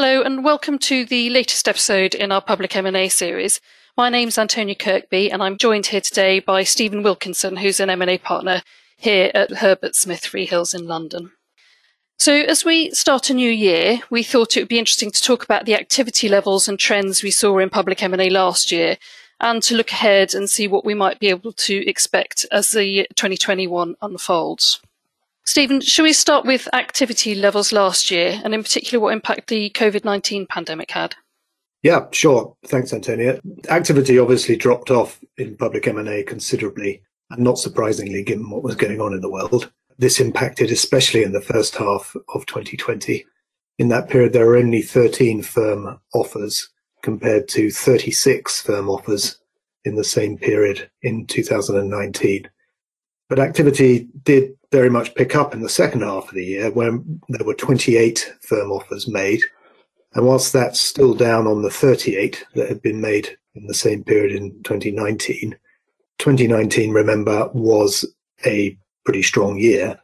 Hello and welcome to the latest episode in our public M&A series. My name's Antonia Kirkby and I'm joined here today by Stephen Wilkinson, who's an M&A partner here at Herbert Smith Freehills in London. So as we start a new year, we thought it would be interesting to talk about the activity levels and trends we saw in public M&A last year and to look ahead and see what we might be able to expect as the 2021 unfolds. Stephen, shall we start with activity levels last year and in particular what impact the COVID 19 pandemic had? Yeah, sure. Thanks, Antonia. Activity obviously dropped off in public M&A considerably, and not surprisingly, given what was going on in the world. This impacted especially in the first half of 2020. In that period, there were only 13 firm offers compared to 36 firm offers in the same period in 2019. But activity did very much pick up in the second half of the year when there were 28 firm offers made. And whilst that's still down on the 38 that had been made in the same period in 2019, 2019, remember, was a pretty strong year.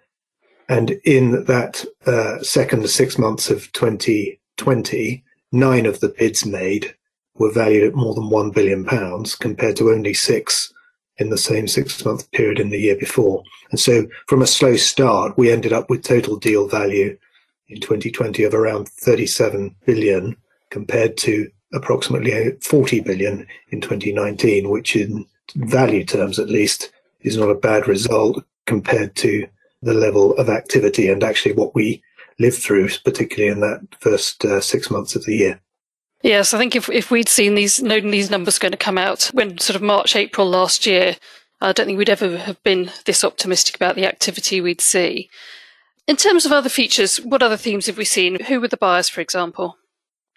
And in that uh, second six months of 2020, nine of the bids made were valued at more than one billion pounds compared to only six in the same six month period in the year before. And so from a slow start, we ended up with total deal value in 2020 of around 37 billion compared to approximately 40 billion in 2019, which in value terms at least is not a bad result compared to the level of activity and actually what we lived through, particularly in that first uh, six months of the year. Yes, I think if if we'd seen these known these numbers going to come out when sort of March April last year, I don't think we'd ever have been this optimistic about the activity we'd see. In terms of other features, what other themes have we seen? Who were the buyers, for example?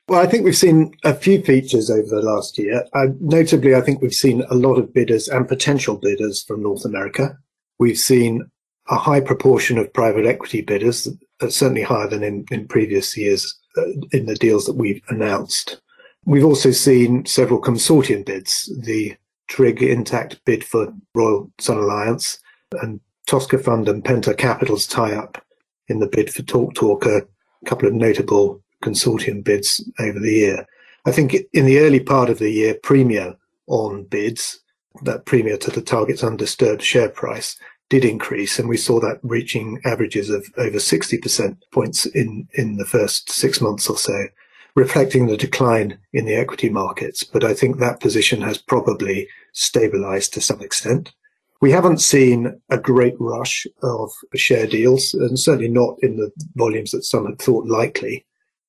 Well, I think we've seen a few features over the last year. Uh, notably, I think we've seen a lot of bidders and potential bidders from North America. We've seen a high proportion of private equity bidders, certainly higher than in, in previous years, Uh, in the deals that we've announced. We've also seen several consortium bids, the Tryg Intact bid for Royal Sun Alliance and Toscafund and Penta Capital's tie up in the bid for TalkTalk, a couple of notable consortium bids over the year. I think in the early part of the year, premium on bids, that premium to the target's undisturbed share price, did increase, and we saw that reaching averages of over 60% points in, in the first six months or so, reflecting the decline in the equity markets. But I think that position has probably stabilized to some extent. We haven't seen a great rush of share deals, and certainly not in the volumes that some had thought likely.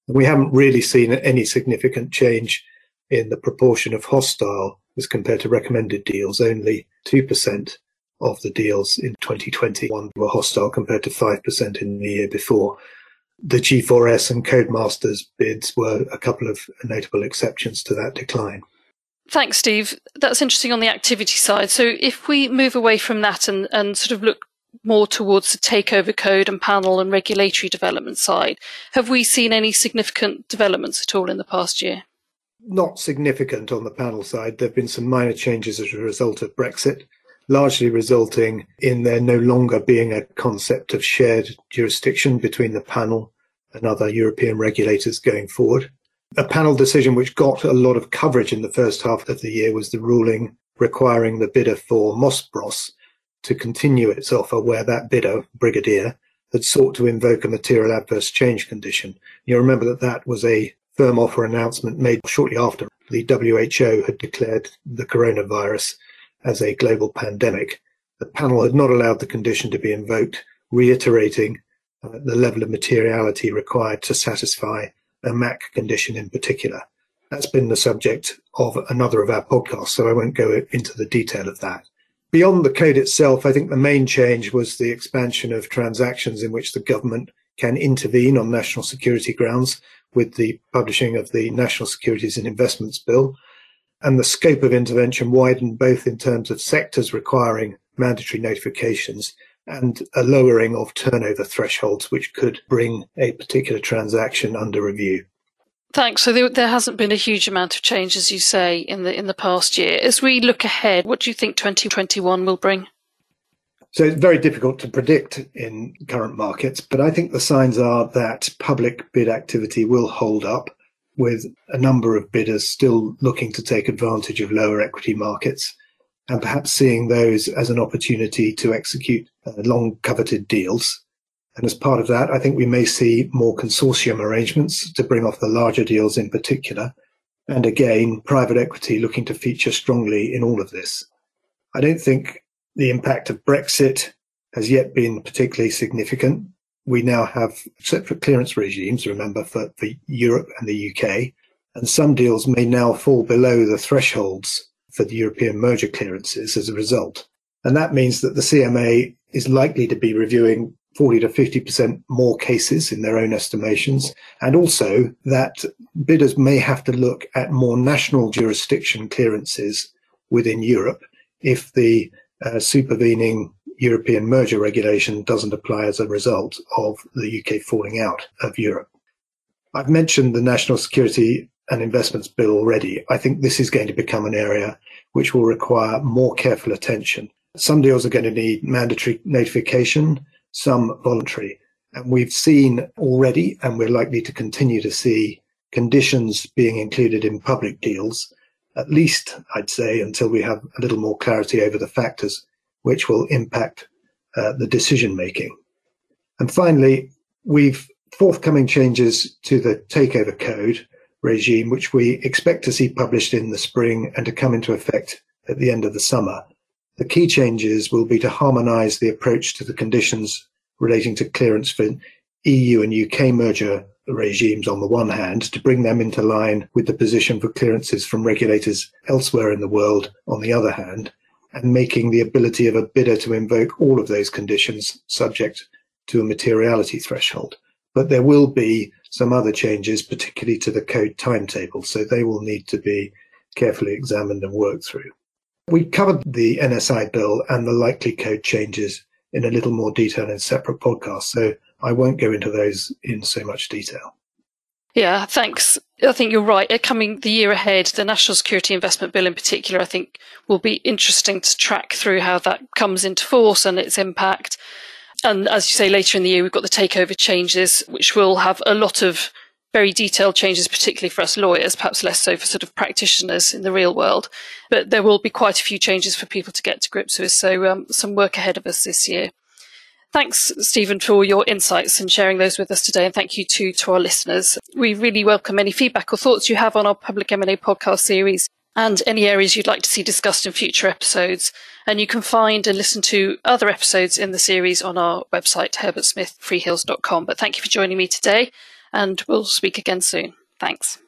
We haven't really seen any significant change in the proportion of hostile as compared to recommended deals, only 2% of the deals in 2021 were hostile compared to 5% in the year before. The G4S and Codemasters bids were a couple of notable exceptions to that decline. Thanks, Steve. That's interesting on the activity side. So if we move away from that and, and sort of look more towards the takeover code and panel and regulatory development side, have we seen any significant developments at all in the past year? Not significant on the panel side. There have been some minor changes as a result of Brexit largely resulting in there no longer being a concept of shared jurisdiction between the panel and other European regulators going forward. A panel decision which got a lot of coverage in the first half of the year was the ruling requiring the bidder for Moss Bros to continue its offer where that bidder, Brigadier, had sought to invoke a material adverse change condition. You remember that that was a firm offer announcement made shortly after the WHO had declared the coronavirus as a global pandemic. The panel had not allowed the condition to be invoked, reiterating uh, the level of materiality required to satisfy a MAC condition in particular. That's been the subject of another of our podcasts, so I won't go into the detail of that. Beyond the code itself, I think the main change was the expansion of transactions in which the government can intervene on national security grounds with the publishing of the National Securities and Investments Bill, and the scope of intervention widened both in terms of sectors requiring mandatory notifications and a lowering of turnover thresholds, which could bring a particular transaction under review. Thanks. So there, there, hasn't been a huge amount of change, as you say, in the in the past year. As we look ahead, what do you think 2021 will bring? So it's very difficult to predict in current markets, but I think the signs are that public bid activity will hold up with a number of bidders still looking to take advantage of lower equity markets and perhaps seeing those as an opportunity to execute uh, long coveted deals. And as part of that, I think we may see more consortium arrangements to bring off the larger deals in particular. And again, private equity looking to feature strongly in all of this. I don't think the impact of Brexit has yet been particularly significant. We now have separate clearance regimes, remember, for, for Europe and the UK. And some deals may now fall below the thresholds for the European merger clearances as a result. And that means that the CMA is likely to be reviewing 40 to 50% more cases in their own estimations. And also that bidders may have to look at more national jurisdiction clearances within Europe if the uh, supervening European merger regulation doesn't apply as a result of the UK falling out of Europe. I've mentioned the National Security and Investments Bill already. I think this is going to become an area which will require more careful attention. Some deals are going to need mandatory notification some voluntary. And we've seen already, and we're likely to continue to see, conditions being included in public deals, at least, I'd say, until we have a little more clarity over the factors which will impact uh, the decision making. And finally, we've forthcoming changes to the takeover code regime, which we expect to see published in the spring and to come into effect at the end of the summer. The key changes will be to harmonise the approach to the conditions relating to clearance for EU and UK merger regimes on the one hand, to bring them into line with the position for clearances from regulators elsewhere in the world on the other hand, and making the ability of a bidder to invoke all of those conditions subject to a materiality threshold. But there will be some other changes, particularly to the code timetable, so they will need to be carefully examined and worked through. We covered the NSI bill and the likely code changes in a little more detail in separate podcasts, so I won't go into those in so much detail. Yeah, thanks. I think you're right. Uh, coming the year ahead, the National Security Investment Bill in particular, I think will be interesting to track through how that comes into force and its impact. And as you say, later in the year, we've got the takeover changes, which will have a lot of very detailed changes, particularly for us lawyers, perhaps less so for sort of practitioners in the real world. But there will be quite a few changes for people to get to grips with. So um, some work ahead of us this year. Thanks, Stephen, for your insights and sharing those with us today. And thank you too to our listeners. We really welcome any feedback or thoughts you have on our public M&A podcast series and any areas you'd like to see discussed in future episodes. And you can find and listen to other episodes in the series on our website, herbertsmithfreehills.com. But thank you for joining me today and we'll speak again soon. Thanks.